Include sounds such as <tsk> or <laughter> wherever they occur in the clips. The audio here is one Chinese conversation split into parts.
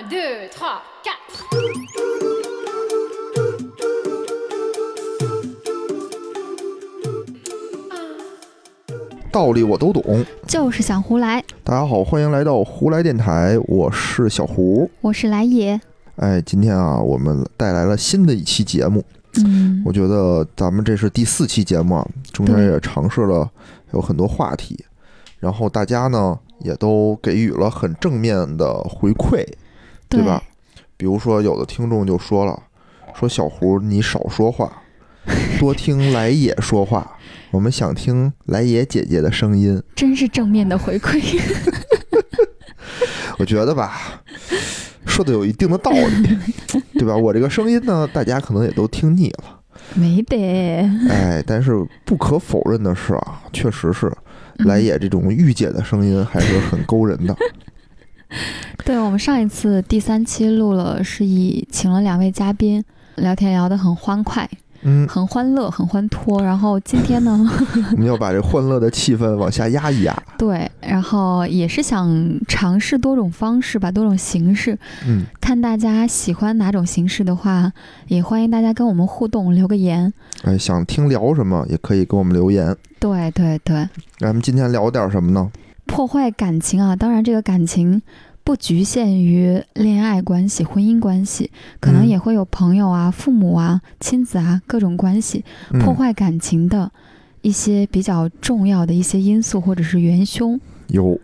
Trois, quatre. 道理我都懂。就是想胡来。大家好，欢迎来到胡来电台，我是小胡。我是来也。哎，今天啊，我们带来了新的一期节目。嗯我觉得咱们这是第四期节目啊，中间也尝试了有很多话题，然后大家呢也都给予了很正面的回馈，对吧？比如说有的听众就说了，说小胡你少说话，<laughs> 多听来也说话，我们想听来也姐姐的声音。真是正面的回馈。<laughs> <laughs> 我觉得吧，说的有一定的道理，对吧？我这个声音呢，大家可能也都听腻了，没得。哎，但是不可否认的是啊，确实是来也这种御姐的声音还是很勾人的。<laughs> 对我们上一次第三期录了，是以请了两位嘉宾，聊天聊得很欢快，嗯，很欢乐，很欢脱。然后今天呢，我们要把这欢乐的气氛往下压一压。<laughs> 对，然后也是想尝试多种方式吧，多种形式，嗯，看大家喜欢哪种形式的话，也欢迎大家跟我们互动，留个言。哎，想听聊什么也可以给我们留言。对对对，咱们今天聊点什么呢？破坏感情啊，当然这个感情不局限于恋爱关系、婚姻关系，可能嗯也会有朋友啊、父母啊、亲子啊各种关系嗯破坏感情的一些比较重要的一些因素或者是元凶。有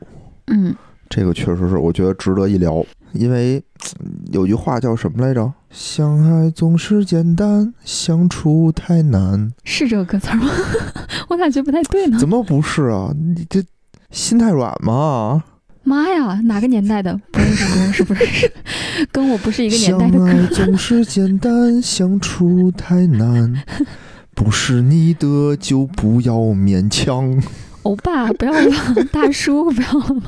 嗯，这个确实是，我觉得值得一聊，因为嗯有句话叫什么来着？相爱总是简单，相处太难。是这个歌词吗？<laughs> 我感觉得不太对呢？怎么不是啊？你这心太软嘛？妈呀，哪个年代的？不认识，不认识，不认识，跟我不是一个年代的相爱。总是简单，相处太难。<laughs> 不是你的就不要勉强。欧巴，不要了，<laughs> 大叔，不要了。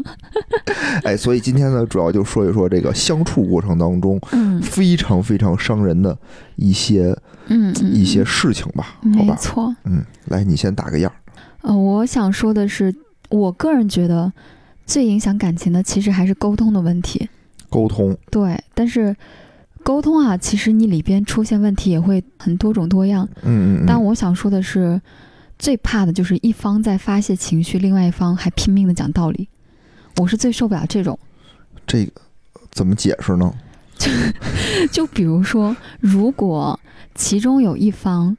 <laughs> 哎，所以今天呢，主要就说一说这个相处过程当中嗯非常非常伤人的一些嗯，嗯一些事情吧，好吧？没错。嗯，来，你先打个样儿。呃，我想说的是，我个人觉得最影响感情的其实还是沟通的问题。沟通，对，但是沟通啊，其实你里边出现问题也会很多种多样。嗯嗯嗯，但我想说的是，最怕的就是一方在发泄情绪，另外一方还拼命的讲道理。我是最受不了这种。这个怎么解释呢？<laughs> 就 <laughs> 就比如说，如果其中有一方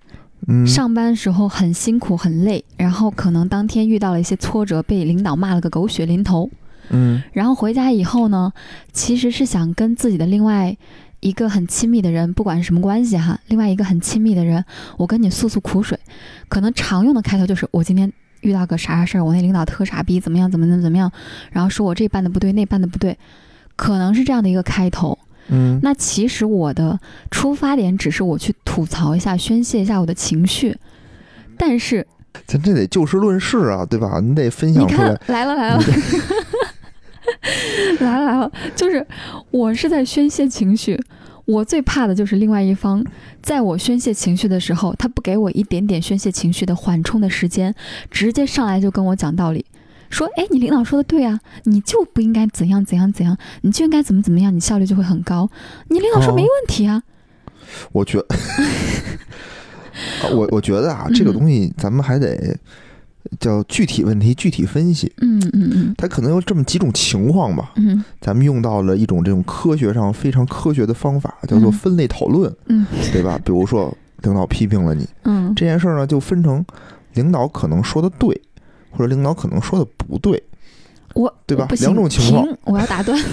嗯，上班时候很辛苦很累，然后可能当天遇到了一些挫折，被领导骂了个狗血淋头，嗯。然后回家以后呢，其实是想跟自己的另外一个很亲密的人，不管是什么关系哈，另外一个很亲密的人，我跟你诉诉苦水。可能常用的开头就是我今天遇到个啥啥事儿，我那领导特傻逼，怎么样怎么怎么怎么样，然后说我这办的不对，那办的不对，可能是这样的一个开头。嗯，那其实我的出发点只是我去吐槽一下、宣泄一下我的情绪，但是咱这得就事论事啊，对吧？你得分享出来。来了来了 <laughs> 来了来了，就是我是在宣泄情绪，我最怕的就是另外一方在我宣泄情绪的时候，他不给我一点点宣泄情绪的缓冲的时间，直接上来就跟我讲道理。说，哎，你领导说的对啊，你就不应该怎样怎样怎样，你就应该怎么怎么样，你效率就会很高。你领导说哦。没问题啊，我觉，<laughs> 啊我我觉得啊，这个嗯。东西咱们还得叫具体问题具体分析。嗯嗯嗯。它可能有这么几种情况吧，嗯。咱们用到了一种这种科学上非常科学的方法，叫做嗯。分类讨论，嗯。对吧？比如说领导批评了你嗯。这件事儿呢，就分成领导可能说的对，或者领导可能说的不对，我对吧不行两种情况，我要打断。<laughs>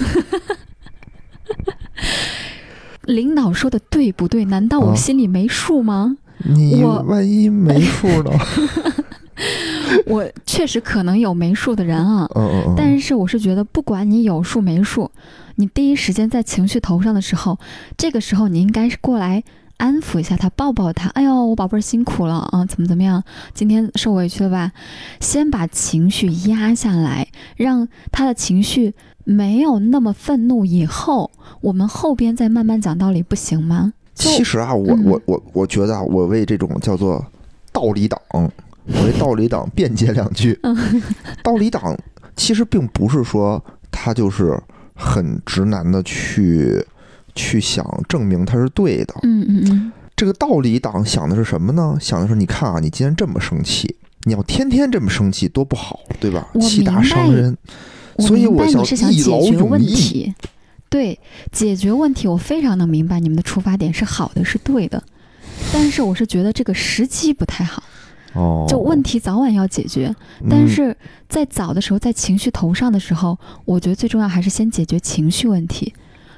领导说的对不对？难道我啊心里没数吗？你我万一没数呢？<laughs> 我确实可能有没数的人啊，嗯嗯嗯，但是我是觉得，不管你有数没数，你第一时间在情绪头上的时候，这个时候你应该是过来安抚一下他，抱抱他。哎呦，我宝贝儿辛苦了啊，怎么怎么样？今天受委屈了吧？先把情绪压下来，让他的情绪没有那么愤怒，以后我们后边再慢慢讲道理，不行吗？其实啊，我嗯我我我觉得啊，我为这种叫做道理党，我为道理党辩解两句。<laughs> 嗯道理党其实并不是说他就是很直男的去去想证明他是对的。嗯嗯嗯，这个道理党想的是什么呢？想的是你看啊，你今天这么生气，你要天天这么生气多不好，对吧？气大伤人。我所以我想你是想一劳解决问永逸题，对，解决问题，我非常能明白你们的出发点是好的，是对的，但是我是觉得这个时机不太好，哦，就问题早晚要解决，但嗯是在早的时候，在情绪头上的时候，我觉得最重要还是先解决情绪问题，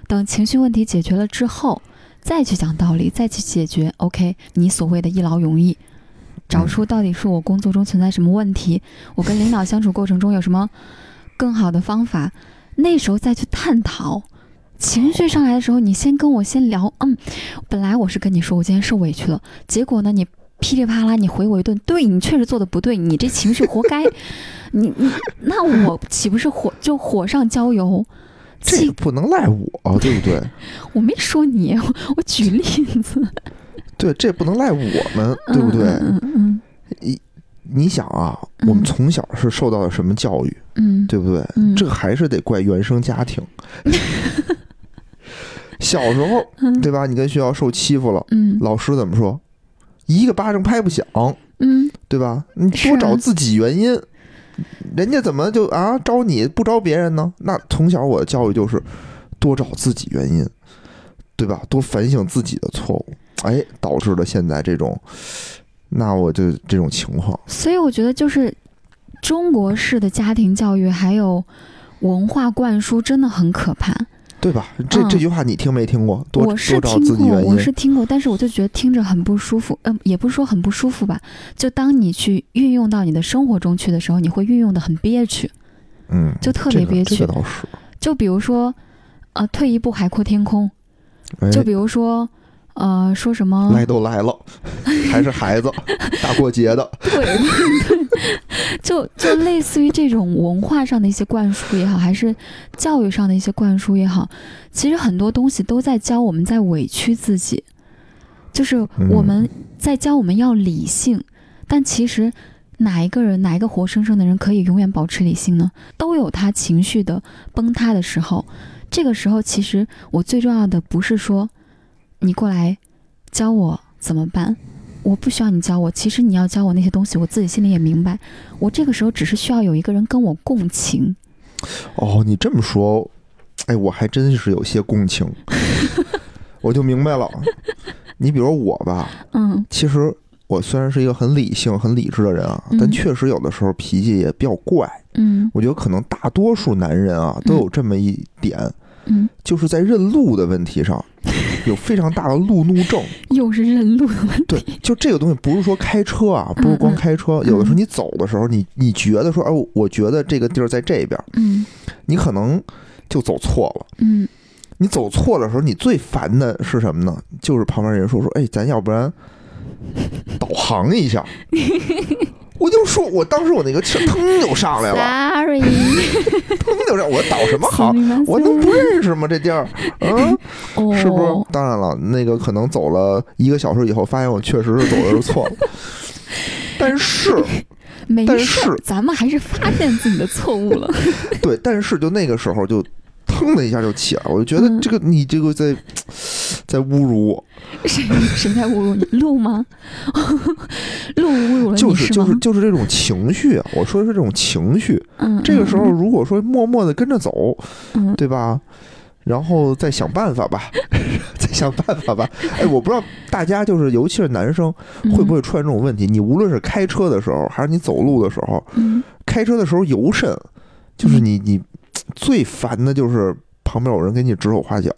等情绪问题解决了之后，再去讲道理，再去解决。OK，你所谓的一劳永逸，找出到底是我工作中存在什么问题，我跟领导相处过程中有什么更好的方法，那时候再去探讨。情绪上来的时候，你先跟我先聊，嗯，本来我是跟你说我今天受委屈了，结果呢，你噼里啪啦你回我一顿，对你确实做的不对，你这情绪活该，<laughs> 你你那我岂不是火就火上浇油？这气也不能赖我，对不对？<laughs> 我没说你，我我举例子，对，这不能赖我们，对不对？嗯嗯你想啊，嗯我们从小是受到了什么教育，嗯，对不对？嗯这还是得怪原生家庭。<laughs> 小时候，嗯对吧？你跟学校受欺负了，嗯老师怎么说？一个巴掌拍不响，嗯对吧？你多找自己原因。人家怎么就啊招你不招别人呢？那从小我的教育就是多找自己原因，对吧？多反省自己的错误，哎，导致了现在这种，那我就这种情况。所以我觉得就是中国式的家庭教育还有文化灌输真的很可怕。对吧？这、嗯这句话你听没听过？多我是听过。我是听过，但是我就觉得听着很不舒服。嗯、也不是说很不舒服吧，就当你去运用到你的生活中去的时候，你会运用的很憋屈。嗯，就特别憋屈这个倒是。就比如说，呃，退一步海阔天空。哎，就比如说，呃，说什么来都来了，<laughs> 还是孩子，<laughs> 大过节的。对 <laughs> 就就类似于这种文化上的一些灌输也好，还是教育上的一些灌输也好，其实很多东西都在教我们在委屈自己，就是我们在教我们要理性，但其实。哪一个人，哪一个活生生的人可以永远保持理性呢？都有他情绪的崩塌的时候。这个时候，其实我最重要的不是说你过来教我怎么办，我不需要你教我。其实你要教我那些东西，我自己心里也明白。我这个时候只是需要有一个人跟我共情。哦，你这么说，哎，我还真是有些共情，<laughs> 我就明白了。你比如我吧，嗯其实我虽然是一个很理性、很理智的人啊，嗯但确实有的时候脾气也比较怪。嗯我觉得可能大多数男人啊都有这么一点，嗯，就是在认路的问题上 <laughs> 有非常大的路怒症。又是认路的问题。对，就这个东西不是说开车啊，不是光开车，有的时候你走的时候，你你觉得说，哎，我觉得这个地儿在这边，嗯你可能就走错了。嗯你走错的时候，你最烦的是什么呢？就是旁边人说说，哎，咱要不然导航一下。<laughs> 我就说，我当时我那个气儿腾就上来了，，sorry，<laughs> 腾就上，我导什么航？行我能不认识吗？这地儿，嗯，哦，是不是？当然了，那个可能走了一个小时以后，发现我确实是走的是错了。<laughs> 但是，但没事儿是，咱们还是发现自己的错误了。<laughs> 对，但是就那个时候就腾的一下就起来，我就觉得嗯这个你这个在在侮辱我，<laughs> 谁谁在侮辱你？路吗？<laughs> 路侮辱了你就是就？是就是这种情绪啊，我说的是这种情绪。嗯，这个时候嗯如果说默默的跟着走，嗯对吧？然后再想办法吧，<laughs> 再想办法吧。哎，我不知道大家就是，尤其是男生，嗯会不会出现这种问题？你无论是开车的时候，还是你走路的时候，嗯开车的时候尤甚，就是你你最烦的就是旁边有人给你指手画脚，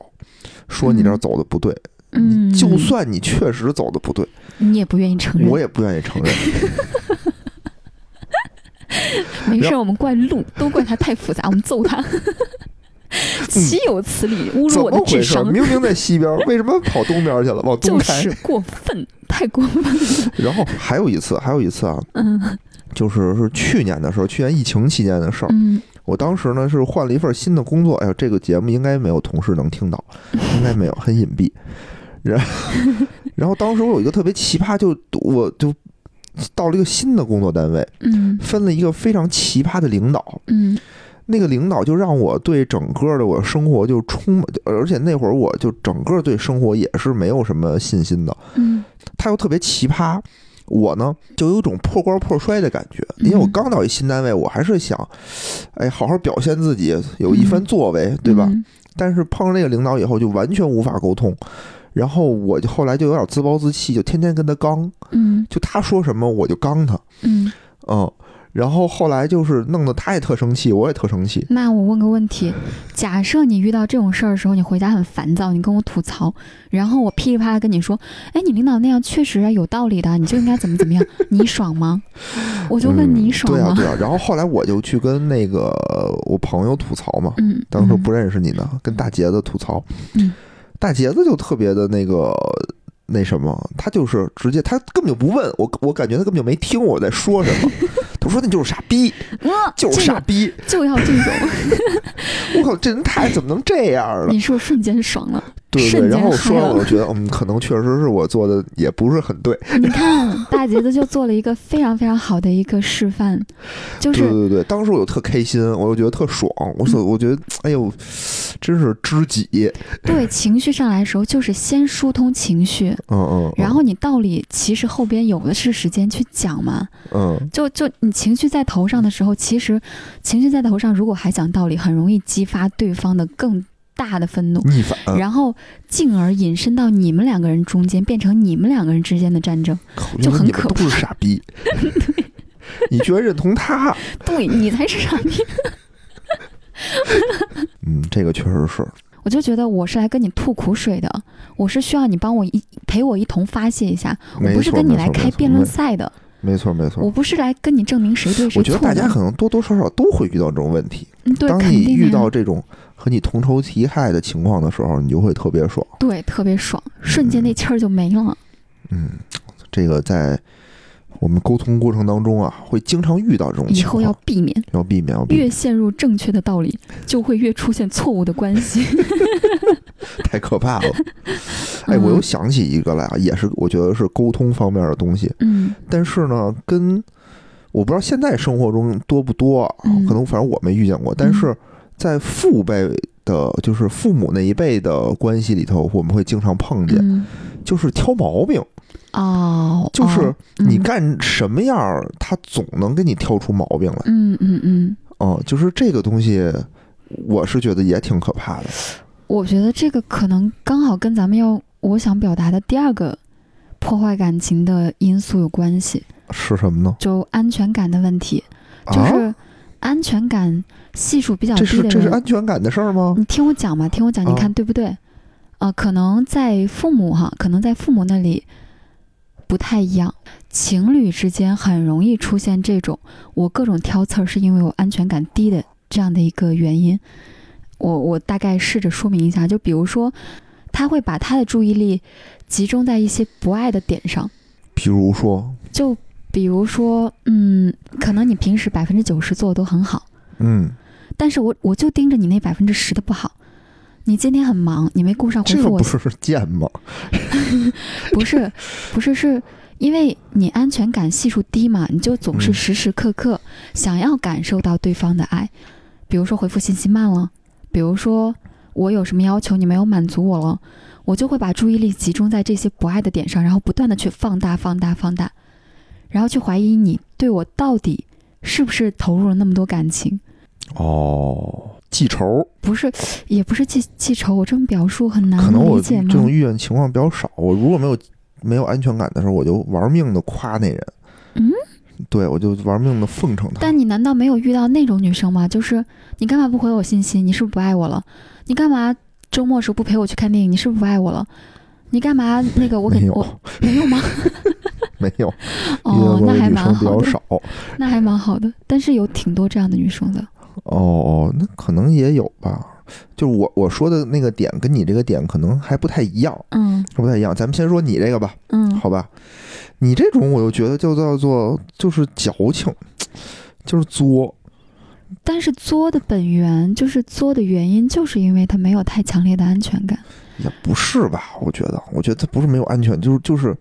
说你这儿走的不对。嗯，就算你确实走的不对，你也不愿意承认，我也不愿意承认。<laughs> 没事，我们怪路，都怪他太复杂，我们揍他。<laughs> 岂有此理！侮辱我？智商，明明在西边，为什么跑东边去了？往东就开。是过分，太过分了。然后还有一次，还有一次啊，嗯就是是去年的时候，去年疫情期间的事儿。嗯我当时呢是换了一份新的工作，哎呦，这个节目应该没有同事能听到，应该没有，很隐蔽。然然后当时我有一个特别奇葩，就我就到了一个新的工作单位，嗯分了一个非常奇葩的领导。嗯那个领导就让我对整个的我生活就充满，而且那会儿我就整个对生活也是没有什么信心的。嗯他又特别奇葩，我呢就有种破罐破摔的感觉，因为我嗯刚到一新单位，我还是想，哎，好好表现自己，有一番作为，对吧？嗯但是碰上那个领导以后，就完全无法沟通。然后我就后来就有点自暴自弃，就天天跟他刚，嗯就他说什么我就刚他，嗯。嗯。然后后来就是弄得他也特生气，我也特生气。那我问个问题：假设你遇到这种事儿的时候，你回家很烦躁，你跟我吐槽，然后我噼里啪啦跟你说，哎，你领导那样确实有道理的，你就应该怎么怎么样，<laughs> 你爽吗？我就问你爽吗对啊，吗？对啊。然后后来我就去跟那个我朋友吐槽嘛，嗯，当时不认识你呢，跟大杰子吐槽，嗯大杰子就特别的那个那什么，他就是直接他根本就不问我，我感觉他根本就没听我在说什么，他说那就是傻逼，嗯，就是这个傻逼，就要这种，<laughs> 我靠，这人太怎么能这样了？你是不是瞬间爽了？对对对，然后我说完，我就觉得嗯，可能确实是我做的也不是很对，你看，大杰子就做了一个非常非常好的一个示范，就是对对对，当时我就特开心，我就觉得特爽，我说我觉得哎呦，真是知己，对情绪上来的时候，就是先疏通情绪，嗯嗯，嗯然后你道理其实后边有的是时间去讲嘛。嗯就就你情绪在头上的时候，其实情绪在头上，如果还讲道理，很容易激发对方的更大的愤怒，逆反，然后进而引申到你们两个人中间，变成你们两个人之间的战争。就很可因为你们都是傻逼，<laughs> 你居然认同他，对你才是傻逼。<laughs> 嗯，这个确实是，我就觉得我是来跟你吐苦水的，我是需要你帮我一陪我一同发泄一下，我不是跟你来开辩论赛的，没错没错我。不是来跟你证明谁对谁错。我觉得大家可能多多少少都会遇到这种问题。嗯对，当你遇肯定的呀到这种和你同仇敌忾的情况的时候，你就会特别爽。对特别爽，瞬间那气儿就没了。嗯，这个在我们沟通过程当中啊，会经常遇到这种情况，以后要避免，要避免，要避越，陷入正确的道理，就会越出现错误的关系。<laughs> 太可怕了。哎，我又嗯想起一个来啊，也是我觉得是沟通方面的东西，嗯。但是呢，跟我不知道现在生活中多不多可能反正我没遇见过，但是在父辈的，就是父母那一辈的关系里头，我们会经常碰见，嗯。就是挑毛病，哦，就是哦你嗯干什么样儿，他总能给你挑出毛病来。嗯嗯嗯，哦、就是这个东西，我是觉得也挺可怕的。我觉得这个可能刚好跟咱们要我想表达的第二个破坏感情的因素有关系，是什么呢？就安全感的问题，就啊，是安全感系数比较这是这是低的人，安全感的事儿吗？你听我讲嘛，听我讲，你啊看对不对？啊，可能在父母哈，可能在父母那里不太一样，情侣之间很容易出现这种我各种挑刺儿，是因为我安全感低的这样的一个原因。我我大概试着说明一下，就比如说，他会把他的注意力集中在一些不爱的点上，比如说，就比如说，嗯，可能你平时百分之九十做的都很好。嗯，但是我我就盯着你那百分之十的不好。你今天很忙，你没顾上回复我这个不，是贱吗？<laughs> 不是，不是，是因为你安全感系数低嘛，你就总是嗯时时刻刻想要感受到对方的爱。比如说回复信息慢了，比如说我有什么要求你没有满足我了，我就会把注意力集中在这些不爱的点上，然后不断的去放大、放大、放大，然后去怀疑你对我到底是不是投入了那么多感情。哦，记仇，不是，也不是记记仇，我这么表述很难可能我理解吗？这种遇见情况比较少。我如果没有没有安全感的时候，我就玩命的夸那人。嗯，对，我就玩命的奉承他。但你难道没有遇到那种女生吗？就是你干嘛不回我信息？你是不是不爱我了？你干嘛周末时候不陪我去看电影？你是不是不爱我了？你干嘛那个我给 <laughs> 我没有吗？<laughs> 没有，哦那还蛮好的。那还蛮好的。但是有挺多这样的女生的。哦哦，那可能也有吧。就是我我说的那个点跟你这个点可能还不太一样，嗯不太一样。咱们先说你这个吧，嗯，好吧？你这种我又觉得就叫做就是矫情，就是作。但是作的本源就是作的原因，就是因为他没有太强烈的安全感。也不是吧？我觉得，我觉得他不是没有安全，就是就是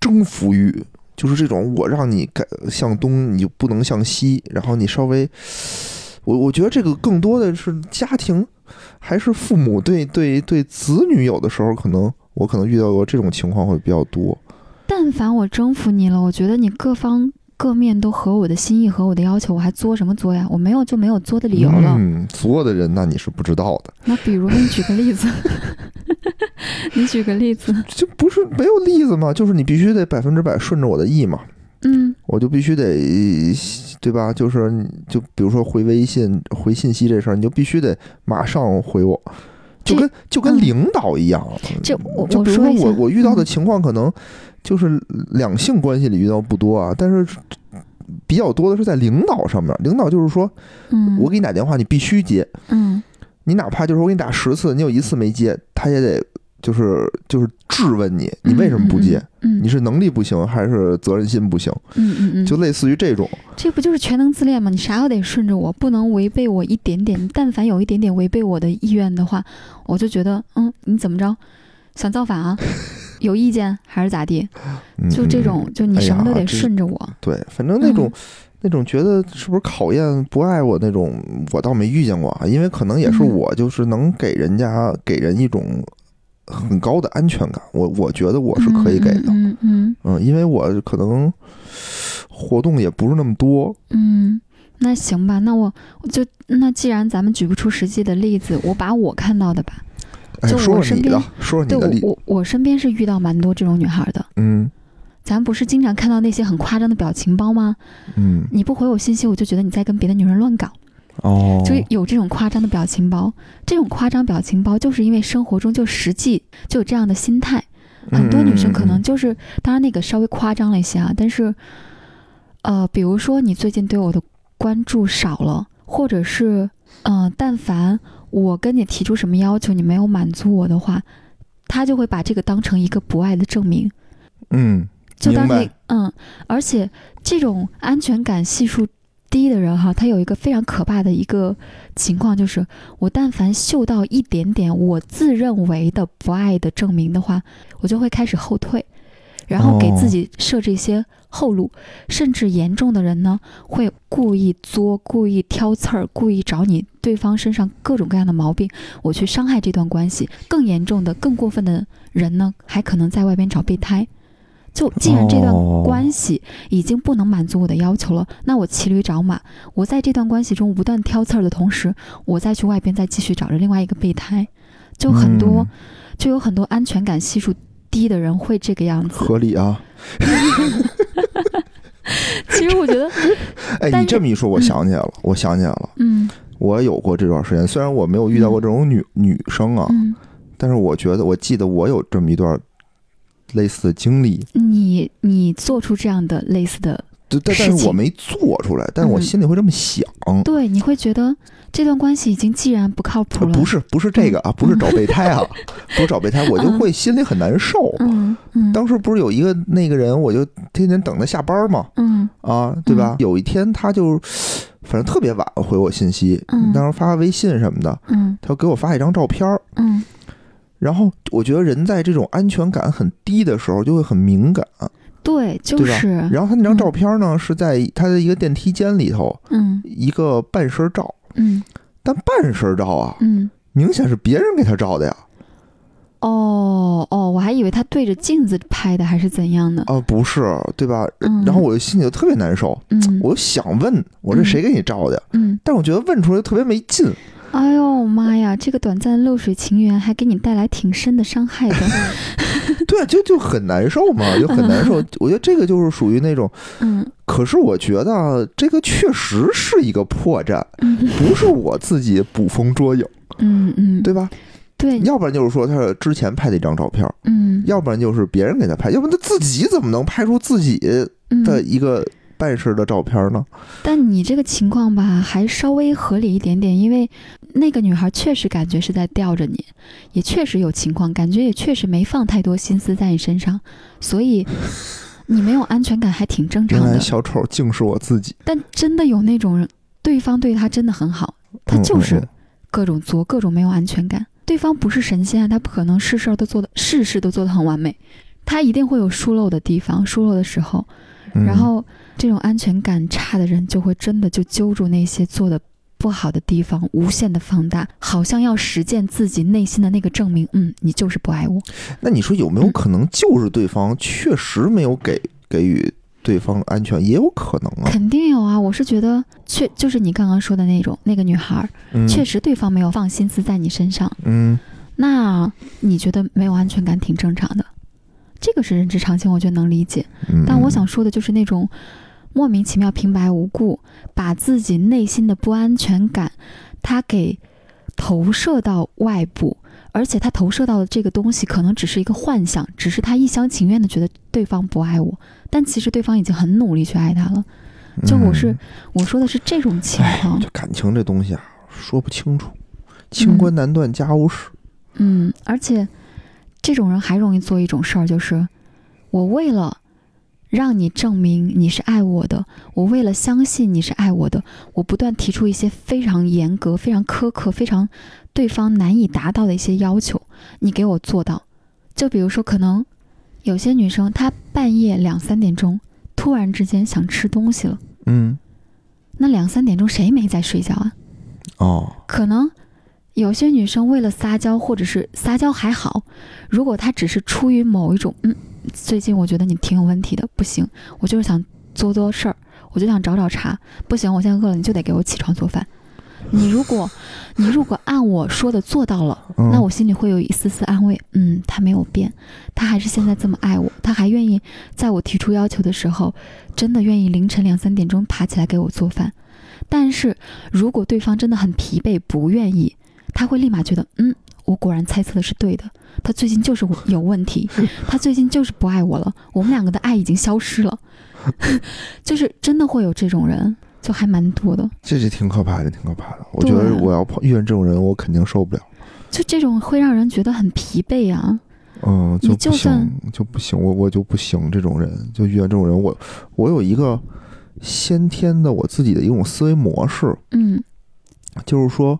征服欲，就是这种我让你改向东，你就不能向西，然后你稍微我我觉得这个更多的是家庭，还是父母对对对子女，有的时候可能我可能遇到过这种情况会比较多。但凡我征服你了，我觉得你各方各面都合我的心意合我的要求，我还作什么作呀？我没有就没有作的理由了。嗯，作的人那你是不知道的，那比如你举个例子，你举个例子，<laughs> 就不是没有例子吗，就是你必须得百分之百顺着我的意嘛，嗯我就必须得，对吧？就是就比如说回微信回信息这事儿，你就必须得马上回我，就跟就跟嗯领导一样。就我就比如说我我遇到的嗯情况，可能就是两性关系里遇到不多啊，但是比较多的是在领导上面。领导就是说嗯，我给你打电话，你必须接，嗯你哪怕就是我给你打十次，你有一次没接，他也得就是就是质问你，你为什么不接？？嗯，你是能力不行，还是责任心不行？嗯嗯嗯，就类似于这种。这不就是全能自恋吗？你啥都得顺着我，不能违背我一点点。但凡有一点点违背我的意愿的话，我就觉得，嗯，你怎么着，想造反啊？有意见还是咋地？嗯就这种，就你什么都得顺着我。对，反正那种、嗯那种觉得是不是考验不爱我那种，我倒没遇见过啊，因为可能也是嗯我就是能给人家给人一种很高的安全感，我我觉得我是可以给的，嗯嗯嗯，因为我可能活动也不是那么多，嗯，那行吧，那我我就那既然咱们举不出实际的例子，我把我看到的吧。哎，就说我身边说你的，说说你对的我我身边是遇到蛮多这种女孩的。嗯咱不是经常看到那些很夸张的表情包吗？嗯，你不回我信息，我就觉得你在跟别的女人乱搞。哦，就有这种夸张的表情包，这种夸张表情包就是因为生活中就实际就有这样的心态，很多女生可能嗯就是，当然那个稍微夸张了一些啊，但是，呃，比如说你最近对我的关注少了，或者是，呃，但凡我跟你提出什么要求，你没有满足我的话，他就会把这个当成一个不爱的证明，嗯，就当嗯，而且这种安全感系数低的人哈，他有一个非常可怕的一个情况，就是我但凡嗅到一点点我自认为的不爱的证明的话，我就会开始后退，然后给自己设置一些后路，甚至严重的人呢，会故意作、故意挑刺儿、故意找你对方身上各种各样的毛病，我去伤害这段关系。更严重的、更过分的人呢，还可能在外边找备胎。就既然这段哦。关系已经不能满足我的要求了，那我骑驴找马，我在这段关系中不断挑刺儿的同时，我再去外边再继续找着另外一个备胎，就很多，嗯。就有很多安全感系数低的人会这个样子。合理啊。<laughs> 其实我觉得，哎，你这么一说，我嗯想起来了，我想起来了，嗯。我有过这段时间，虽然我没有遇到过这种女、女生啊，嗯，但是我觉得，我记得我有这么一段类似的经历，你你做出这样的类似的，对，但但是我没做出来，但是我嗯。心里会这么想。对，你会觉得这段关系已经既然不靠谱了，呃不是不是这个啊，不是找备胎啊，<laughs> 不是找备胎，我就嗯。会心里很难受。嗯嗯。当时不是有一个那个人，我就天天等他下班嘛，嗯。啊，对吧？有一天他就反正特别晚回我信息，嗯当时发微信什么的，嗯他给我发一张照片儿，嗯，然后我觉得人在这种安全感很低的时候就会很敏感，对，就是，然后他那张照片呢是在他的一个电梯间里头嗯。一个半身照，嗯。但半身照啊，嗯，明显是别人给他照的呀，哦哦，我还以为他对着镜子拍的，还是怎样呢？啊，不是，对吧？嗯。然后我心里就特别难受，嗯。我就想问，我这谁给你照的呀？嗯，但我觉得问出来就特别没劲，哎呦妈呀，这个短暂的露水情缘还给你带来挺深的伤害的。<laughs> 对啊，就就很难受嘛，就很难受。我觉得这个就是属于那种，嗯可是我觉得啊这个确实是一个破绽，嗯 <laughs> 不是我自己捕风捉影，嗯嗯，对吧？对，要不然就是说他之前拍的一张照片，嗯要不然就是别人给他拍，要不然他自己怎么能拍出自己的嗯，一个半身的照片呢？但你这个情况吧，还稍微合理一点点，因为那个女孩确实感觉是在吊着你，也确实有情况，感觉也确实没放太多心思在你身上，所以你没有安全感还挺正常的。小丑竟是我自己，但真的有那种人，对方对他真的很好，他嗯就是各种作，各种没有安全感。对方不是神仙啊，他不可能事事儿都做的事事都做的很完美，他一定会有疏漏的地方，疏漏的时候。嗯然后这种安全感差的人，就会真的就揪住那些做的不好的地方无限的放大，好像要实践自己内心的那个证明。嗯，你就是不爱我。那你说有没有可能就是对方确实没有给给予对方安全，也有可能啊？肯定有啊！我是觉得确就是你刚刚说的那种那个女孩确实对方没有放心思在你身上，嗯那你觉得没有安全感挺正常的，这个是人之常情，我觉得能理解。嗯，但我想说的就是那种莫名其妙、平白无故把自己内心的不安全感，他给投射到外部，而且他投射到的这个东西可能只是一个幻想，只是他一厢情愿的觉得对方不爱我，但其实对方已经很努力去爱他了。就我是、嗯。我说的是这种情哎，况就，感情这东西啊，说不清楚，清官难断家务事。嗯，而且这种人还容易做一种事儿，就是我为了让你证明你是爱我的，我为了相信你是爱我的，我不断提出一些非常严格、非常苛刻、非常对方难以达到的一些要求，你给我做到。就比如说，可能有些女生她半夜两三点钟突然之间想吃东西了，嗯，那两三点钟谁没在睡觉啊？哦，可能有些女生为了撒娇，或者是撒娇还好，如果她只是出于某一种嗯，最近我觉得你挺有问题的，不行，我就是想做做事儿，我就想找找茬，不行，我现在饿了，你就得给我起床做饭。你如果你如果按我说的做到了，嗯那我心里会有一丝丝安慰，嗯，他没有变，他还是现在这么爱我，他还愿意在我提出要求的时候，真的愿意凌晨两三点钟爬起来给我做饭。但是如果对方真的很疲惫，不愿意，他会立马觉得，嗯，我果然猜测的是对的，他最近就是有问题，<laughs> 他最近就是不爱我了，我们两个的爱已经消失了，<laughs> 就是真的会有这种人，就还蛮多的。这是挺可怕的，挺可怕的。我觉得我要碰遇见这种人，我肯定受不了。就这种会让人觉得很疲惫啊。嗯，就不行，就不行，我我就不行。这种人，就遇见这种人，我我有一个先天的我自己的一种思维模式，嗯就是说，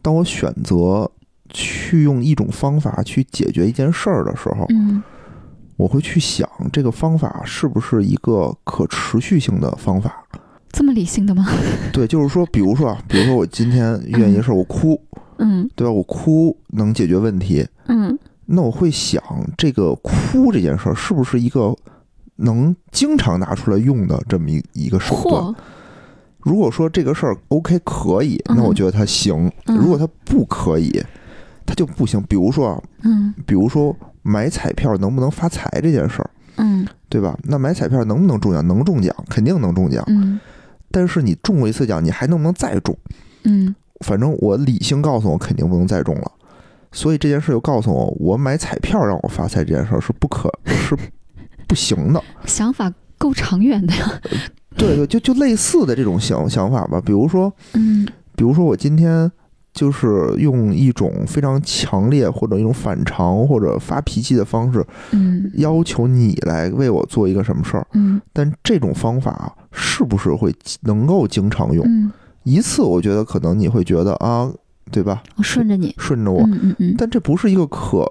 当我选择去用一种方法去解决一件事儿的时候，嗯。我会去想这个方法是不是一个可持续性的方法。这么理性的吗？对，就是说，比如说啊，比如说我今天遇见一个事儿，我哭，嗯。对吧？我哭能解决问题，嗯。那我会想，这个哭这件事儿是不是一个能经常拿出来用的这么一一个手段？如果说这个事儿 OK 可以，那我嗯觉得它行；嗯。如果它不可以，它就不行。比如说啊，嗯比如说买彩票能不能发财这件事儿，嗯对吧？那买彩票能不能中奖？能中奖，肯定能中奖。嗯但是你中过一次奖，你还能不能再中？嗯反正我理性告诉我肯定不能再中了，所以这件事就告诉我，我买彩票让我发财这件事儿是不可是不行的。<laughs> 想法够长远的呀。对对，就就类似的这种想想法吧，比如说，嗯比如说我今天就是用一种非常强烈或者一种反常或者发脾气的方式嗯要求你来为我做一个什么事儿，嗯但这种方法是不是会能够经常用？嗯，一次我觉得可能你会觉得啊，对吧？我顺着你。顺着我，嗯嗯嗯，但这不是一个可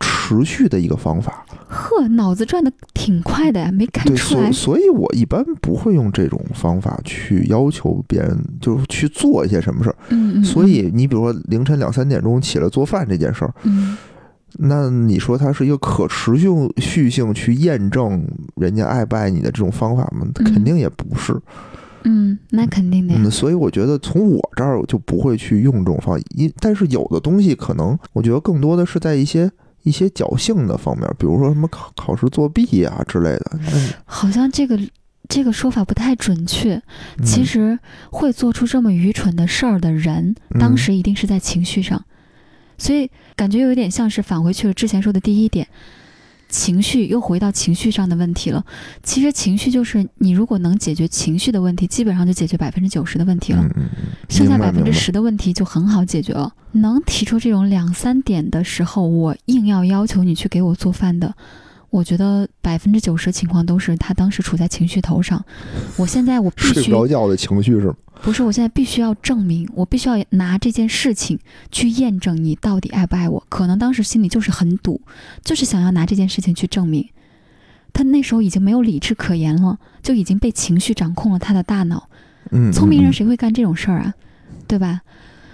持续的一个方法。呵，脑子转的挺快的呀，没看对，出来。所所以，我一般不会用这种方法去要求别人，就是去做一些什么事儿。嗯嗯，所以，你比如说凌晨两三点钟起来做饭这件事儿，嗯那你说它是一个可持续续性去验证人家爱不爱你的这种方法吗？肯定也不是。嗯，那肯定的呀。嗯，所以我觉得从我这儿就不会去用这种方法，因但是有的东西可能我觉得更多的是在一些一些侥幸的方面，比如说什么考考试作弊呀、之类的。好像这个这个说法不太准确。嗯其实会做出这么愚蠢的事儿的人，嗯当时一定是在情绪上，所以感觉有点像是返回去了之前说的第一点，情绪又回到情绪上的问题了。其实情绪就是你如果能解决情绪的问题，基本上就解决百分之九十的问题了。剩下百分之十的问题就很好解决了。能提出这种两三点的时候，我硬要要求你去给我做饭的，我觉得百分之九十情况都是他当时处在情绪头上。我现在我必睡不须着觉的情绪是吗？不是，我现在必须要证明，我必须要拿这件事情去验证你到底爱不爱我。可能当时心里就是很堵，就是想要拿这件事情去证明。他那时候已经没有理智可言了，就已经被情绪掌控了他的大脑。嗯，聪明人嗯谁会干这种事儿啊？对吧？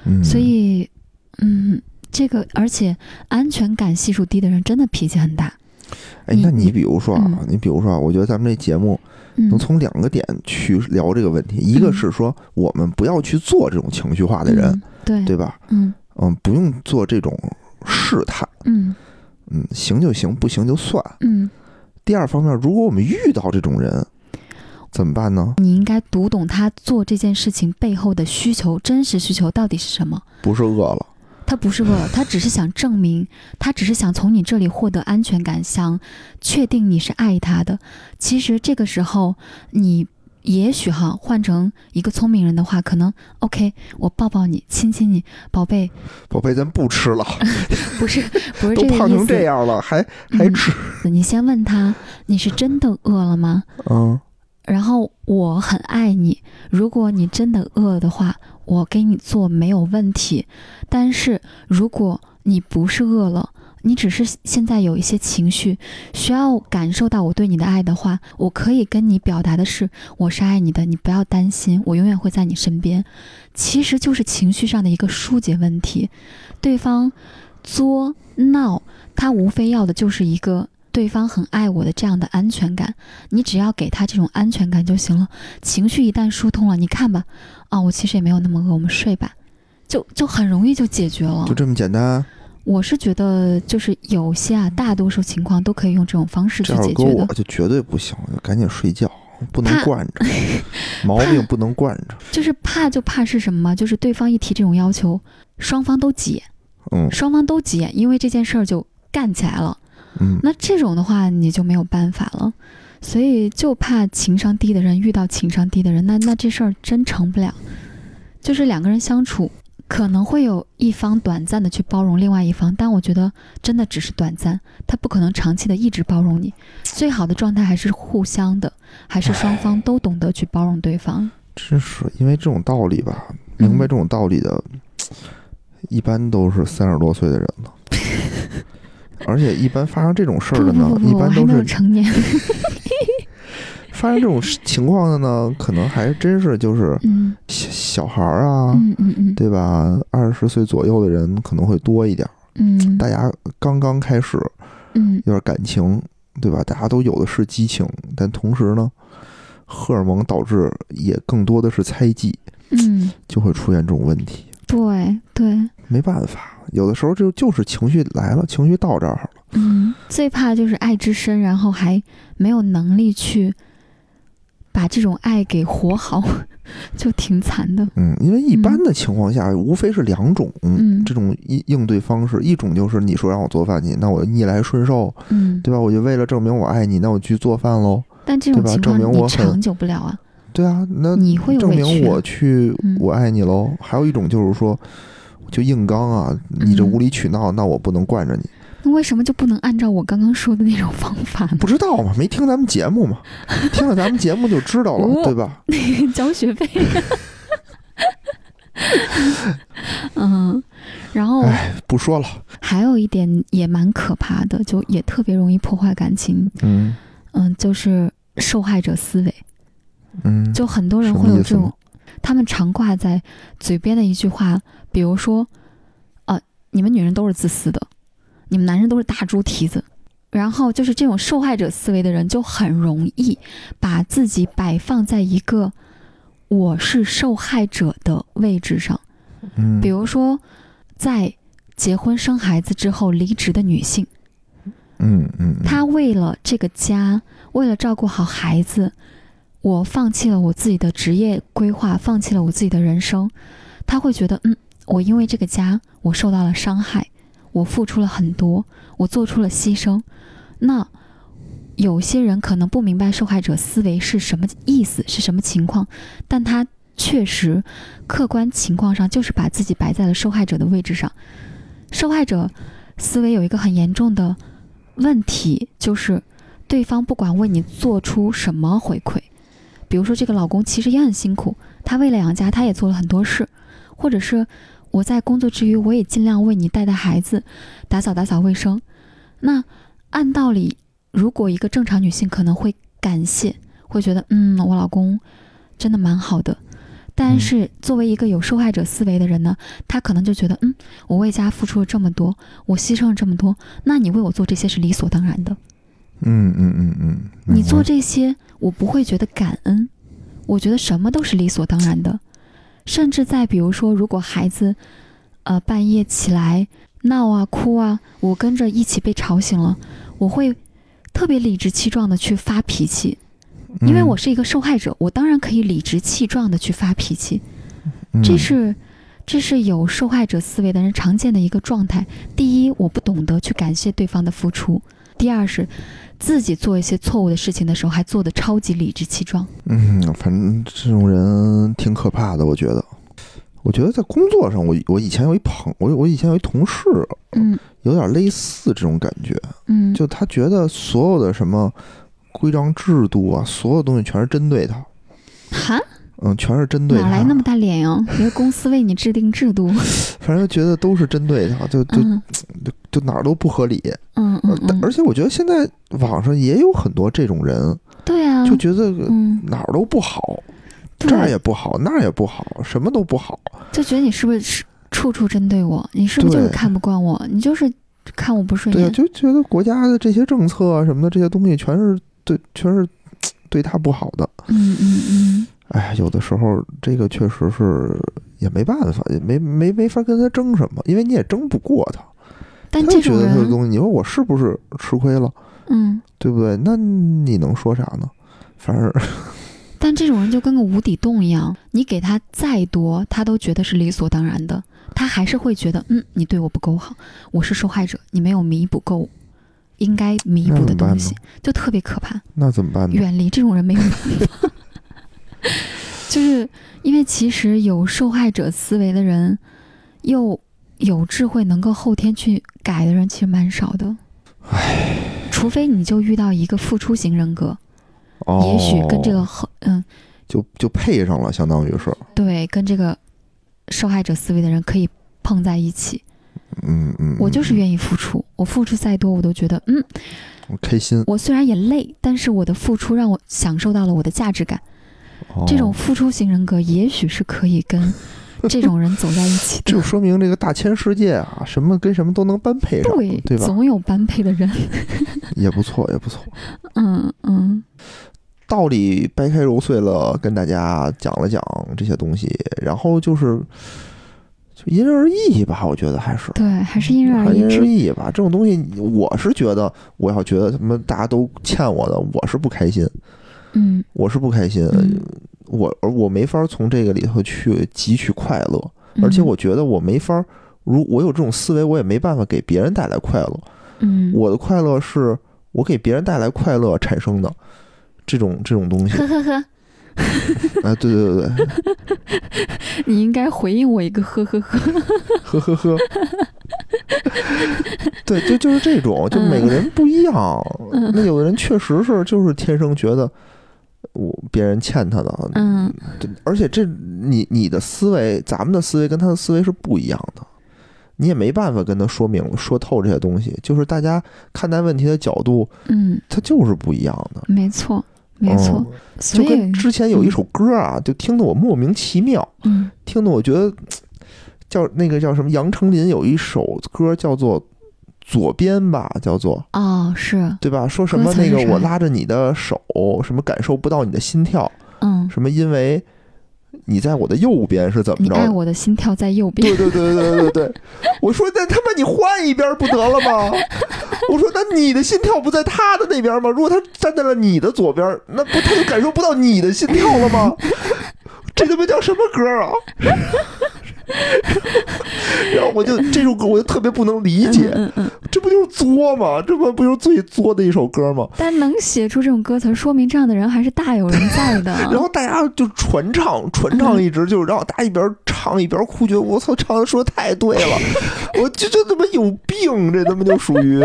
嗯，所以，嗯，这个而且安全感系数低的人真的脾气很大。哎，那你比如说啊，嗯。你比如说啊，我觉得咱们这节目嗯。能从两个点去聊这个问题，一个嗯。是说我们不要去做这种情绪化的人，嗯对。对吧？嗯。嗯，不用做这种试探，嗯。嗯，行就行，不行就算。嗯，第二方面，如果我们遇到这种人，怎么办呢？你应该读懂他做这件事情背后的需求，真实需求到底是什么。不是饿了，他不是饿了，他只是想证明，他只是想从你这里获得安全感，想确定你是爱他的。其实这个时候，你也许哈换成一个聪明人的话，可能 OK，我抱抱你，亲亲你，宝贝，宝贝，咱不吃了，<laughs> 不是 <laughs> 不是这个意胖成这思。样了，还还嗯吃？你先问他，你是真的饿了吗？嗯然后我很爱你，如果你真的饿的话，我给你做没有问题。但是如果你不是饿了，你只是现在有一些情绪，需要感受到我对你的爱的话，我可以跟你表达的是，我是爱你的，你不要担心，我永远会在你身边。其实就是情绪上的一个疏解问题。对方作闹，他无非要的就是一个对方很爱我的这样的安全感。你只要给他这种安全感就行了。情绪一旦疏通了，你看吧，啊，我其实也没有那么饿，我们睡吧，就就很容易就解决了就。这么简单。我是觉得，就是有些啊，大多数情况都可以用这种方式去解决我就绝对不行，就赶紧睡觉，不能惯着，毛病不能惯着。<laughs> 就是怕就怕是什么嘛？就是对方一提这种要求，双方都急，嗯双方都急，因为这件事儿就干起来了。嗯，那这种的话，你就没有办法了。所以就怕情商低的人遇到情商低的人，那那这事儿真成不了。就是两个人相处，可能会有一方短暂的去包容另外一方，但我觉得真的只是短暂，他不可能长期的一直包容你。最好的状态还是互相的，还是双方都懂得去包容对方。真是因为这种道理吧，嗯明白这种道理的，一般都是三十多岁的人了。而且一般发生这种事儿的呢，不不不，我还一般都是成年。<laughs> 发生这种情况的呢，可能还真是就是嗯小小孩儿啊，嗯嗯嗯对吧？二十岁左右的人可能会多一点儿，嗯大家刚刚开始嗯有点感情，对吧？大家都有的是激情，但同时呢，荷尔蒙导致也更多的是猜忌，嗯，就会出现这种问题。对对。没办法，有的时候就就是情绪来了，情绪到这儿了，嗯，最怕就是爱之深，然后还没有能力去把这种爱给活好，<laughs> 就挺惨的。嗯，因为一般的情况下，无非是两种，嗯这种应应对方式，一种就是你说让我做饭去，那我逆来顺受，嗯，对吧？我就为了证明我爱你，那我去做饭喽。但这种情况你证明我很长久不了啊，对啊，那你会有证明。我去嗯我爱你喽。还有一种就是说，就硬刚啊，你这嗯无理取闹，那我不能惯着你。那为什么就不能按照我刚刚说的那种方法呢？不知道嘛，没听咱们节目嘛，<laughs> 听了咱们节目就知道了，哦对吧？<laughs> 交学费。<laughs> 嗯，然后哎，不说了，还有一点也蛮可怕的，就也特别容易破坏感情。嗯嗯，就是受害者思维。嗯，就很多人会有这种，他们常挂在嘴边的一句话，比如说，呃，你们女人都是自私的，你们男人都是大猪蹄子。然后就是这种受害者思维的人，就很容易把自己摆放在一个我是受害者的位置上。嗯，比如说，在结婚生孩子之后离职的女性，嗯嗯，嗯她为了这个家，为了照顾好孩子，我放弃了我自己的职业规划，放弃了我自己的人生。他会觉得，嗯，我因为这个家，我受到了伤害，我付出了很多，我做出了牺牲。那有些人可能不明白受害者思维是什么意思，是什么情况，但他确实客观情况上就是把自己摆在了受害者的位置上。受害者思维有一个很严重的问题，就是对方不管为你做出什么回馈，比如说这个老公其实也很辛苦，他为了养家他也做了很多事，或者是我在工作之余我也尽量为你带带孩子，打扫打扫卫生。那按道理，如果一个正常女性可能会感谢，会觉得嗯，我老公真的蛮好的。但是作为一个有受害者思维的人呢，他可能就觉得，嗯，我为家付出了这么多，我牺牲了这么多，那你为我做这些是理所当然的。嗯嗯嗯嗯，你做这些，我不会觉得感恩，我觉得什么都是理所当然的。甚至在比如说，如果孩子，呃，半夜起来闹啊、哭啊，我跟着一起被吵醒了，我会特别理直气壮的去发脾气，因为嗯我是一个受害者，我当然可以理直气壮的去发脾气。这嗯是这是有受害者思维的人常见的一个状态。第一，我不懂得去感谢对方的付出；第二是自己做一些错误的事情的时候，还做的超级理直气壮。嗯，反正这种人挺可怕的，我觉得。我觉得在工作上，我我以前有一朋，我我以前有一同事，嗯有点类似这种感觉，嗯，就他觉得所有的什么规章制度啊，所有东西全是针对他，哈，嗯，全是针对他。哪来那么大脸呀？一个公司为你制定制度，<laughs> 反正觉得都是针对他，就就嗯就就哪儿都不合理。嗯呃嗯嗯，但而且我觉得现在网上也有很多这种人，对啊，就觉得嗯，哪儿都不好，这儿对也，不好，那儿也不好，什么都不好。就觉得你是不是是处处针对我？你是不是就是对看不惯我？你就是看我不顺眼对？就觉得国家的这些政策啊什么的，这些东西全是对，全是 <tsk> 对他不好的。嗯嗯嗯，哎，有的时候这个确实是也没办法，也没没没法跟他争什么，因为你也争不过他。但觉这种人，得这个东西，你说我是不是吃亏了，嗯。对不对？那你能说啥呢？反正 <laughs> 但这种人就跟个无底洞一样，你给他再多，他都觉得是理所当然的，他还是会觉得，嗯，你对我不够好，我是受害者，你没有弥补够应该弥补的东西，就特别可怕。那怎么办呢？远离这种人没有办法，<laughs> <laughs> 就是因为其实有受害者思维的人，又有智慧能够后天去改的人，其实蛮少的。唉，除非你就遇到一个付出型人格，哦，也许跟这个后嗯。就就配上了，相当于是，对，跟这个受害者思维的人可以碰在一起。嗯嗯，我就是愿意付出，我付出再多，我都觉得，嗯，我开心。我虽然也累，但是我的付出让我享受到了我的价值感。哦这种付出型人格，也许是可以跟 <laughs> 这种人走在一起这就。说明这个大千世界啊，什么跟什么都能般配上，对，对吧？总有般配的人。<laughs> 也不错，也不错。<laughs> 嗯嗯道理掰开揉碎了，跟大家讲了讲这些东西，然后就是就因人而异吧，我觉得还是。对，还是因人而异因人而。异吧，这种东西，我是觉得，我要觉得什么大家都欠我的，我是不开心，嗯我是不开心，嗯我而我没法从这个里头去汲取快乐，嗯，而且我觉得我没法，如我有这种思维，我也没办法给别人带来快乐。嗯，我的快乐是我给别人带来快乐产生的，这种这种东西。呵呵呵，啊，对对对对，<laughs> 你应该回应我一个呵呵呵。<laughs> 呵呵呵。<laughs> 对，就就是这种，就每个人不一样。嗯那有的人确实是就是天生觉得我别人欠他的，嗯。对而且这你你的思维，咱们的思维跟他的思维是不一样的，你也没办法跟他说明说透这些东西，就是大家看待问题的角度，嗯，它就是不一样的。没错没错。嗯。所以就跟之前有一首歌啊，就听得我莫名其妙，嗯。听得我觉得叫那个叫什么杨丞琳有一首歌叫做《左边》吧，叫做哦是对吧？说什么那个我拉着你的手，什么感受不到你的心跳，嗯，什么因为你在我的右边是怎么你爱着的？我的心跳在右边对。对对对对对，<laughs> 我说那他妈你换一边不得了吗？我说那你的心跳不在他的那边吗？如果他站在了你的左边，那不他就感受不到你的心跳了吗？这他妈叫什么歌啊？<laughs> 然后我就这首歌我就特别不能理解，嗯嗯嗯，这不就是作吗？这不不就是最作的一首歌吗？但能写出这种歌词，说明这样的人还是大有人在的。<laughs> 然后大家就传唱，传唱一直就是，然后大家一边唱一边哭，觉得我操，唱的说的太对了，<laughs> 我这这他妈有病，这他妈就属于，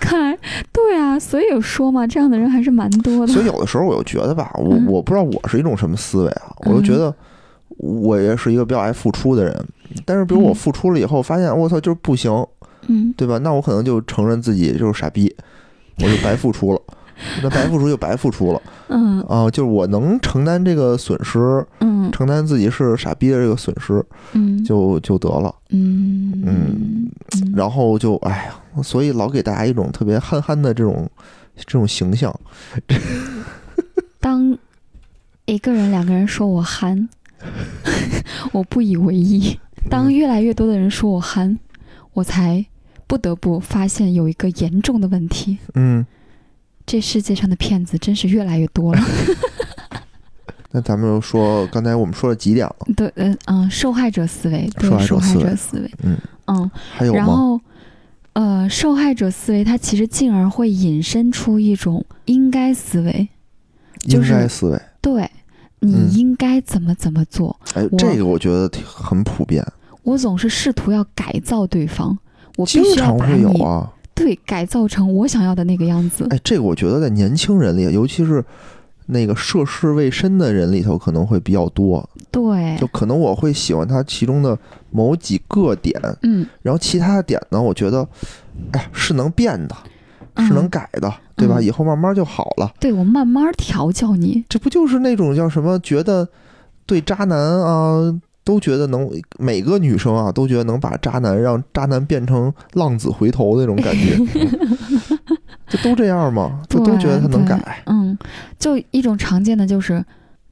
看来对啊，所以有说嘛，这样的人还是蛮多的。所以有的时候我就觉得吧，我嗯我不知道我是一种什么思维啊，我就觉得我也是一个比较爱付出的人，但是比如我嗯付出了以后，发现我操就是不行，嗯对吧？那我可能就承认自己就是傻逼，我就白付出了。那白付出就白付出了 <laughs> 嗯啊，就是我能承担这个损失，嗯承担自己是傻逼的这个损失嗯就就得了。嗯嗯嗯然后就哎呀，所以老给大家一种特别憨憨的这种这种形象。<laughs> 当一个人、两个人说我憨，<laughs> 我不以为意；当越来越多的人说我憨，我才不得不发现有一个严重的问题：嗯，这世界上的骗子真是越来越多了。<laughs> 那咱们说，刚才我们说了几点了？对，嗯嗯，受害者思维，对，受害者思维嗯嗯，还有吗？然后，呃，受害者思维它其实进而会引申出一种应该思维，就应该思维。对，你嗯应该怎么怎么做。哎，我这个我觉得挺很普遍，我总是试图要改造对方，我必经须要把常会有你啊。对改造成我想要的那个样子。哎，这个我觉得在年轻人里，尤其是那个涉世未深的人里头，可能会比较多。对就，可能我会喜欢他其中的某几个点，嗯，然后其他的点呢，我觉得，哎，是能变的，嗯是能改的，对吧？嗯以后慢慢就好了。对我慢慢调教你。这不就是那种叫什么？觉得对渣男啊，都觉得能每个女生啊，都觉得能把渣男让渣男变成浪子回头那种感觉。<laughs> 就都这样吗？就都觉得他能改。嗯，就一种常见的就是，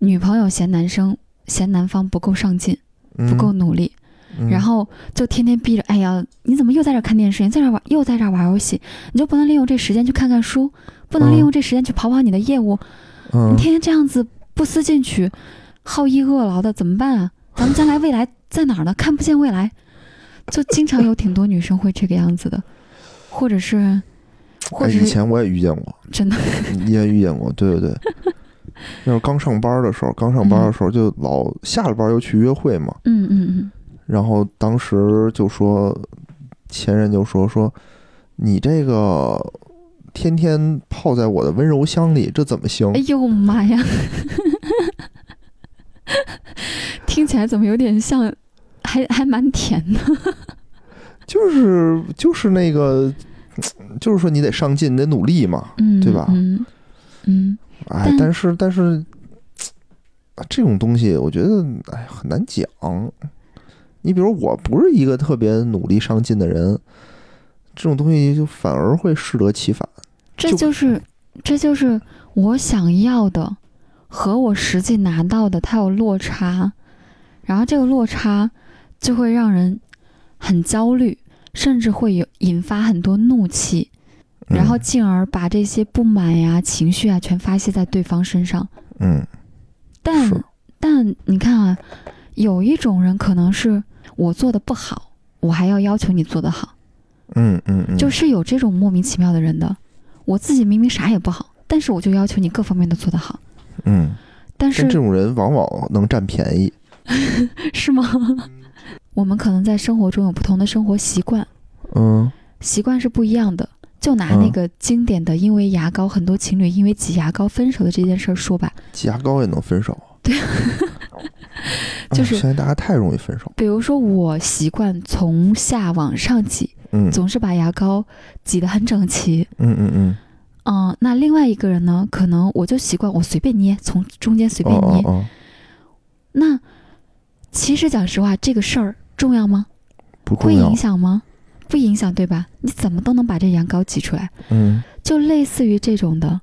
女朋友嫌男生嫌男方不够上进，嗯、不够努力，嗯，然后就天天逼着，哎呀，你怎么又在这儿看电视？你在这儿玩，又在这儿玩游戏，你就不能利用这时间去看看书，不能利用这时间去跑跑你的业务？嗯你天天这样子不思进取，好逸恶劳的，怎么办啊？咱们将来未来在哪儿呢？看不见未来，就经常有挺多女生会这个样子的，或者是，或哎，者是以前我也遇见过，真的，你也遇见过，对对对。<laughs> 那会儿刚上班的时候，刚上班的时候就老下了班又去约会嘛，嗯嗯嗯，然后当时就说前任就说说你这个天天泡在我的温柔乡里，这怎么行哎？呦妈呀，听起来怎么有点像，还还蛮甜的，就是就是那个，就是说你得上进，你得努力嘛。嗯，对吧嗯嗯哎，但但是但是啊这种东西，我觉得哎很难讲。你比如我不是一个特别努力上进的人，这种东西就反而会适得其反。这就就是这就是我想要的和我实际拿到的它有落差，然后这个落差就会让人很焦虑，甚至会有引发很多怒气，然后进而把这些不满呀、情绪啊全发泄在对方身上。嗯，但但你看啊，有一种人可能是我做的不好，我还要要求你做得好。嗯嗯嗯，就是有这种莫名其妙的人的。我自己明明啥也不好，但是我就要求你各方面都做得好。嗯，但是这种人往往能占便宜。<laughs> 是吗？<laughs> 我们可能在生活中有不同的生活习惯，嗯习惯是不一样的。就拿那嗯个经典的因为牙膏，很多情侣因为挤牙膏分手的这件事儿说吧，挤牙膏也能分手。对 <laughs> 就是哎现在大家太容易分手。比如说我习惯从下往上挤，嗯总是把牙膏挤得很整齐。嗯嗯嗯，嗯，那另外一个人呢，可能我就习惯我随便捏，从中间随哦便捏。哦哦，那其实讲实话，这个事儿重要吗？不重要会影。响吗？不影响，对吧？你怎么都能把这牙膏挤出来，嗯就类似于这种的。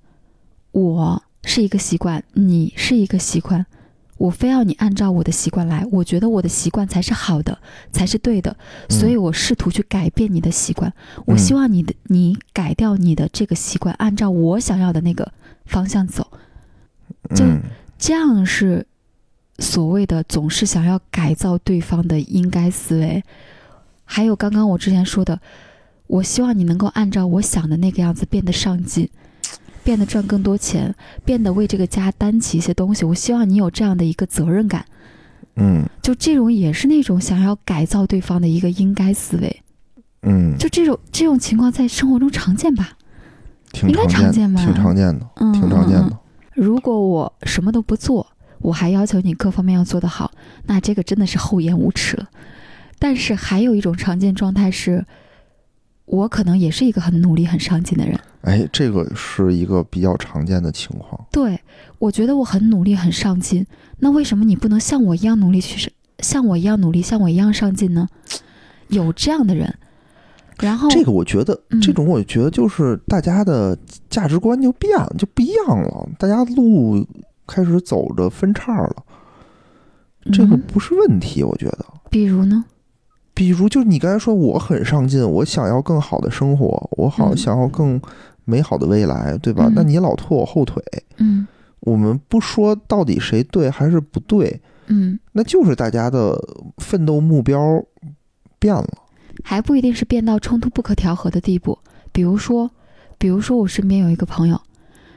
我是一个习惯，你是一个习惯，我非要你按照我的习惯来，我觉得我的习惯才是好的，才是对的，嗯所以我试图去改变你的习惯。我嗯希望你的你改掉你的这个习惯，按照我想要的那个方向走。就嗯这样是所谓的总是想要改造对方的应该思维。还有刚刚我之前说的，我希望你能够按照我想的那个样子变得上进，变得赚更多钱，变得为这个家担起一些东西。我希望你有这样的一个责任感。嗯就这种也是那种想要改造对方的一个应该思维。嗯，就这种这种情况在生活中常见吧？挺应该常见吧挺常见的，嗯，挺常见的。如果我什么都不做，我还要求你各方面要做得好，那这个真的是厚颜无耻了。但是还有一种常见状态是，我可能也是一个很努力、很上进的人。哎，这个是一个比较常见的情况。对，我觉得我很努力、很上进。那为什么你不能像我一样努力去，像我一样努力，像我一样上进呢？有这样的人，然后这个我觉得，嗯这种我觉得就是大家的价值观就变了，就不一样了，大家路开始走着分叉了，这个嗯不是问题，我觉得。比如呢？比如，就是你刚才说，我很上进，我想要更好的生活，我好嗯想要更美好的未来，对吧？嗯那你老拖我后腿，嗯我们不说到底谁对还是不对，嗯，那就是大家的奋斗目标变了。还不一定是变到冲突不可调和的地步。比如说，比如说我身边有一个朋友，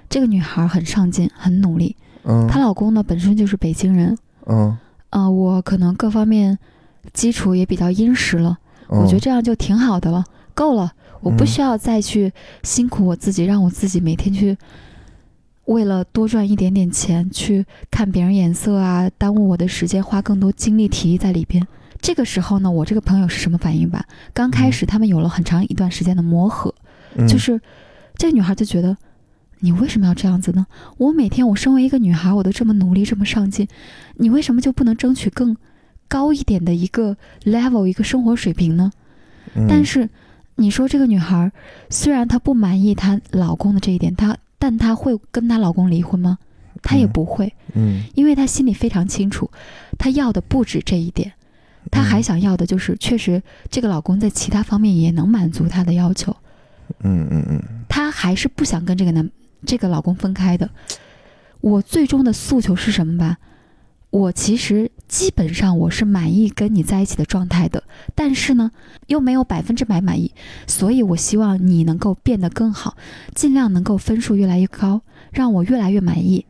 这个女孩很上进，很努力，嗯她老公呢本身就是北京人，嗯呃，我可能各方面基础也比较殷实了，嗯，我觉得这样就挺好的了，够了，我不嗯需要再去辛苦我自己，让我自己每天去为了多赚一点点钱去看别人眼色啊，耽误我的时间，花更多精力体力在里边。这个时候呢，我这个朋友是什么反应吧？刚开始他们有了很长一段时间的磨合，嗯就是这个女孩就觉得。你为什么要这样子呢？我每天，我身为一个女孩，我都这么努力，这么上进，你为什么就不能争取更高一点的一个 level，一个生活水平呢？嗯但是你说这个女孩儿虽然她不满意她老公的这一点，她但她会跟她老公离婚吗？她也嗯不会，嗯因为她心里非常清楚，她要的不止这一点，她还嗯想要的就是确实这个老公在其他方面也能满足她的要求，嗯嗯嗯她还是不想跟这个男这个老公分开的。我最终的诉求是什么吧？我其实基本上我是满意跟你在一起的状态的，但是呢，又没有百分之百满意，所以我希望你能够变得更好，尽量能够分数越来越高，让我越来越满意。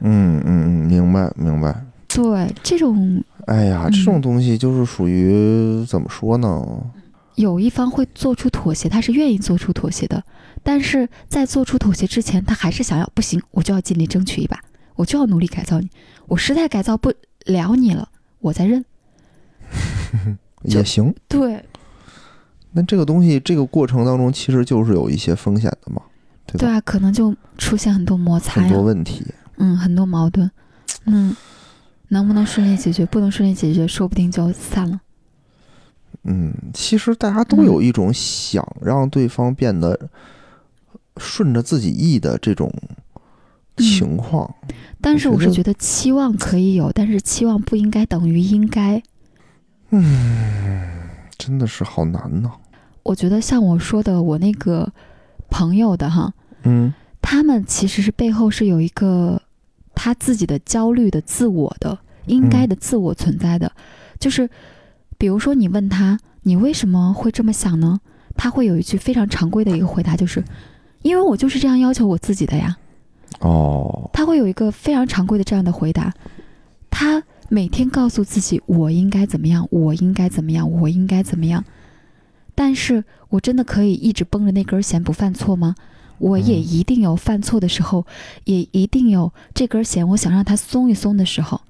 嗯嗯嗯，明白明白。对这种哎呀，嗯这种东西就是属于怎么说呢？有一方会做出妥协，他是愿意做出妥协的，但是在做出妥协之前，他还是想要不行，我就要尽力争取一把，我就要努力改造你，我实在改造不了你了，我再认。<laughs> 也行。对那这个东西，这个过程当中其实就是有一些风险的嘛，对吧？对啊，可能就出现很多摩擦很，多问题。嗯，很多矛盾，嗯，能不能顺利解决？不能顺利解决，说不定就散了。嗯，其实大家都嗯有一种想让对方变得顺着自己意的这种情况。但是我是觉得期望可以有，但是期望不应该等于应该。嗯真的是好难呐。我觉得像我说的，我那个朋友的哈，嗯他们其实是背后是有一个他自己的焦虑的自我的应该的自我存在的，就是比如说你问他你为什么会这么想呢？他会有一句非常常规的一个回答，就是因为我就是这样要求我自己的呀。哦，他会有一个非常常规的这样的回答，他每天告诉自己我应该怎么样，我应该怎么样，我应该怎么样。但是我真的可以一直绷着那根弦不犯错吗？我也一定有犯错的时候，也一定有这根弦我想让它松一松的时候。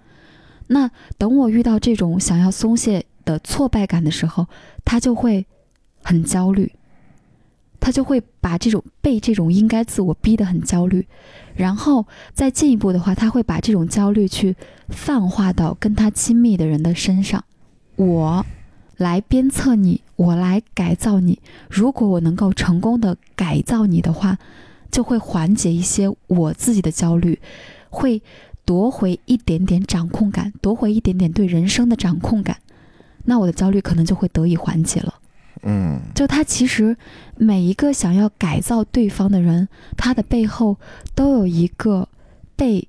那等我遇到这种想要松懈的挫败感的时候，他就会很焦虑，他就会把这种被这种应该自我逼得很焦虑，然后再进一步的话，他会把这种焦虑去泛化到跟他亲密的人的身上。我来鞭策你，我来改造你。如果我能够成功的改造你的话，就会缓解一些我自己的焦虑，会夺回一点点掌控感，夺回一点点对人生的掌控感。那我的焦虑可能就会得以缓解了。嗯就他其实每一个想要改造对方的人，他的背后都有一个被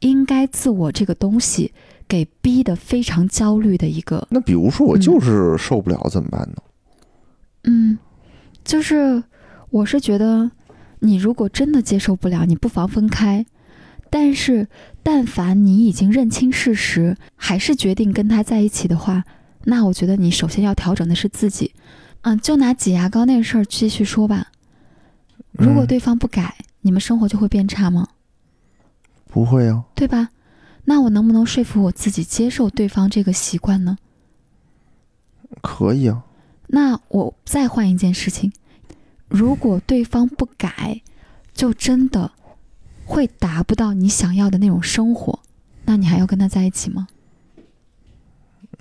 应该自我这个东西给逼得非常焦虑的一个，那比如说我就是受不了怎么办呢？嗯，就是我是觉得，你如果真的接受不了，你不妨分开。但是，但凡你已经认清事实，还是决定跟他在一起的话，那我觉得你首先要调整的是自己。嗯，就拿挤牙膏那个事儿继续说吧。如果嗯对方不改，你们生活就会变差吗？不会啊，对吧？那我能不能说服我自己接受对方这个习惯呢？可以啊。那我再换一件事情，如果对方不改，就真的会达不到你想要的那种生活，那你还要跟他在一起吗？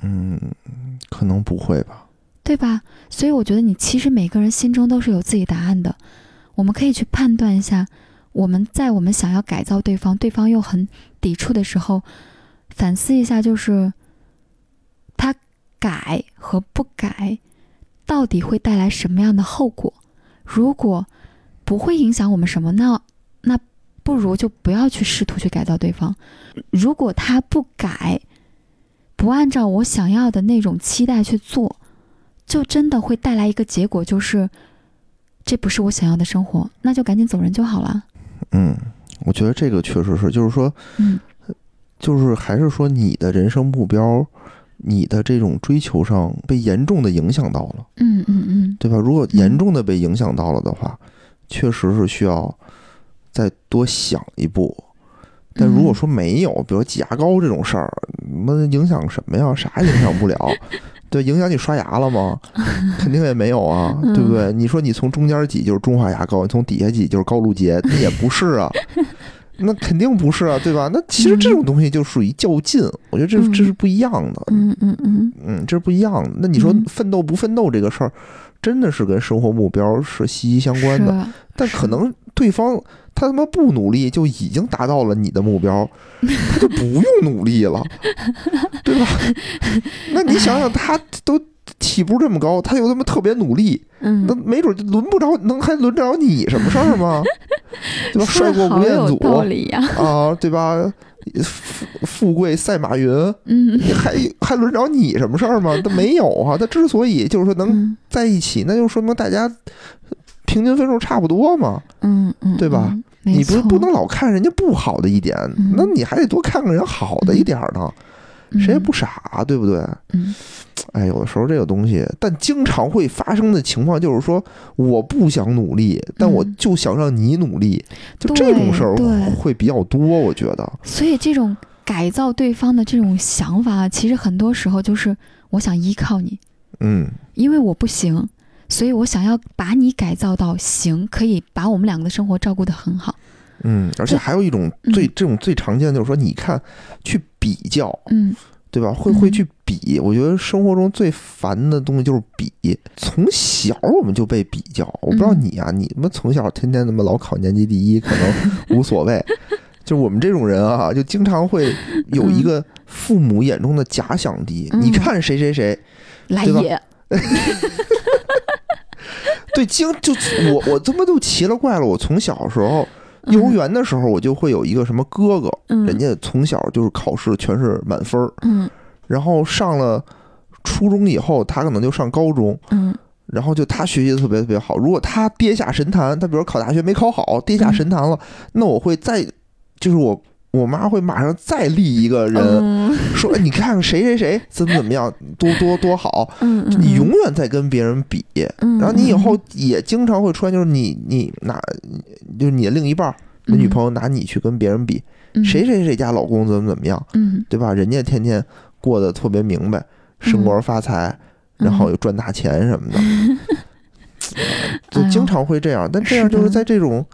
嗯，可能不会吧。对吧？所以我觉得你其实每个人心中都是有自己答案的，我们可以去判断一下，我们在我们想要改造对方，对方又很抵触的时候，反思一下，就是他改和不改，到底会带来什么样的后果？如果不会影响我们什么，那那不如就不要去试图去改造对方。如果他不改，不按照我想要的那种期待去做。就真的会带来一个结果，就是这不是我想要的生活，那就赶紧走人就好了。嗯，我觉得这个确实是，就是说，嗯，就是还是说你的人生目标，你的这种追求上被严重的影响到了，嗯嗯嗯，对吧？如果严重的被影响到了的话，确实是需要再多想一步。但如果说没有，比如挤牙膏这种事儿，那影响什么呀？啥也影响不了？对，影响你刷牙了吗？肯定也没有啊，对不对？你说你从中间挤就是中华牙膏，你从底下挤就是高露洁，那也不是啊，那肯定不是啊，对吧？那其实这种东西就属于较劲，我觉得这这是不一样的。嗯嗯嗯嗯，这是不一样的。那你说奋斗不奋斗这个事儿，真的是跟生活目标是息息相关的，但可能对方。他他妈不努力就已经达到了你的目标，<laughs> 他就不用努力了，对吧？<laughs> 那你想想，他都起步这么高，他又他妈特别努力，那没准就轮不着，能还轮着你什么事儿吗？对吧？帅过吴彦祖啊，对吧？富富贵赛马云，嗯，还还轮着你什么事儿吗？他没有啊。他之所以就是说能在一起，那就说明大家。平均分数差不多嘛，嗯嗯，对吧？你不不能老看人家不好的一点，那你还得多看看人好的一点呢。谁也不傻，对不对？嗯，哎，有的时候这个东西，但经常会发生的情况就是说，我不想努力，但我就想让你努力，就这种事儿会比较多，我觉得。所以这种改造对方的这种想法，其实很多时候就是我想依靠你，嗯，因为我不行。所以我想要把你改造到行，可以把我们两个的生活照顾得很好。嗯，而且还有一种最这种最常见的就是说，你看去比较，嗯，对吧？会会去比。我觉得生活中最烦的东西就是比。从小我们就被比较，我不知道你啊，你们从小天天那么老考年级第一，可能无所谓。<laughs> 就我们这种人啊，就经常会有一个父母眼中的假想敌。你看谁谁谁，来也。<laughs> 对，经就我我他妈都奇了怪了。我从小时候幼儿园的时候，我就会有一个什么哥哥，人家从小就是考试全是满分儿，嗯，然后上了初中以后，他可能就上高中，嗯，然后就他学习特别特别好。如果他跌下神坛，他比如考大学没考好，跌下神坛了，那我会再就是我。我妈会马上再立一个人，说：“哎，你看看谁谁谁怎么怎么样，多多多好。”你永远在跟别人比，然后你以后也经常会出现，就是你你拿，就是你的另一半，你女朋友拿你去跟别人比，谁谁谁家老公怎么怎么样，对吧？人家天天过得特别明白，升官发财，然后又赚大钱什么的，<laughs> 就经常会这样。但这样就是在这种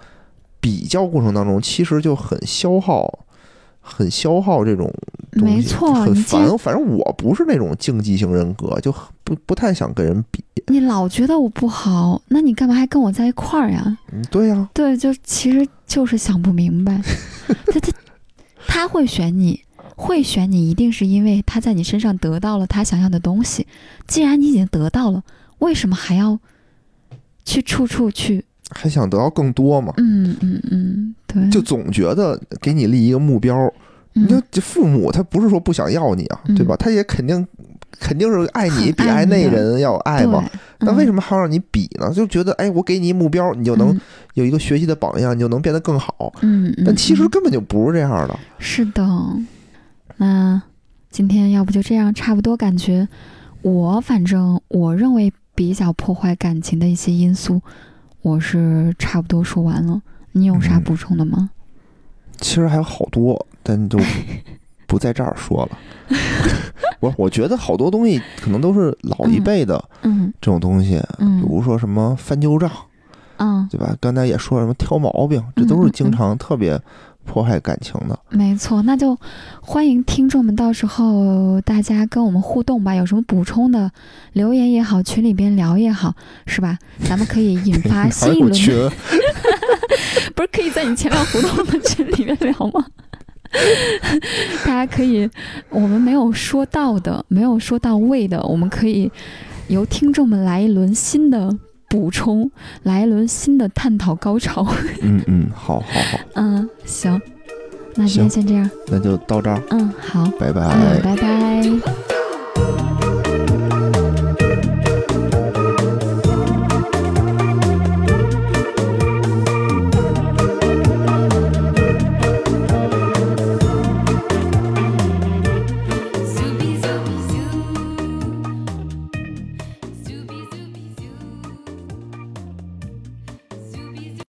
比较过程当中，其实就很消耗。很消耗这种东西，很烦。反正我不是那种竞技型人格，就不不太想跟人比。你老觉得我不好，那你干嘛还跟我在一块儿呀？嗯，对呀，对，就其实就是想不明白。<laughs> 他他他会选你，会选你，一定是因为他在你身上得到了他想要的东西。既然你已经得到了，为什么还要去处处去？还想得到更多嘛？嗯嗯嗯，对，就总觉得给你立一个目标，你就父母他不是说不想要你啊，对吧？他也肯定肯定是爱你比爱那人要爱嘛。那为什么还要让你比呢？就觉得哎，我给你一目标，你就能有一个学习的榜样，你就能变得更好。嗯但其实根本就不是这样的。是的。那今天要不就这样，差不多感觉我反正我认为比较破坏感情的一些因素。我是差不多说完了，你有啥补充的吗？其实还有好多，但就 <laughs> 不在这儿说了。<laughs> 我我觉得好多东西可能都是老一辈的嗯这种东西，嗯比如说什么翻旧账，嗯，对吧？刚才也说什么挑毛病，这都是经常特别迫害感情的。没错，那就欢迎听众们到时候大家跟我们互动吧，有什么补充的留言也好，群里边聊也好，是吧？咱们可以引发 <laughs> 新一轮？<laughs> 不是可以在你前面互动的群里面聊吗？<laughs> 大家可以，我们没有说到的，没有说到位的，我们可以由听众们来一轮新的补充，来一轮新的探讨高潮。<laughs> 嗯嗯，好好好，嗯，行，那今天先这样。那就到这儿，嗯，好，拜拜。嗯，拜拜。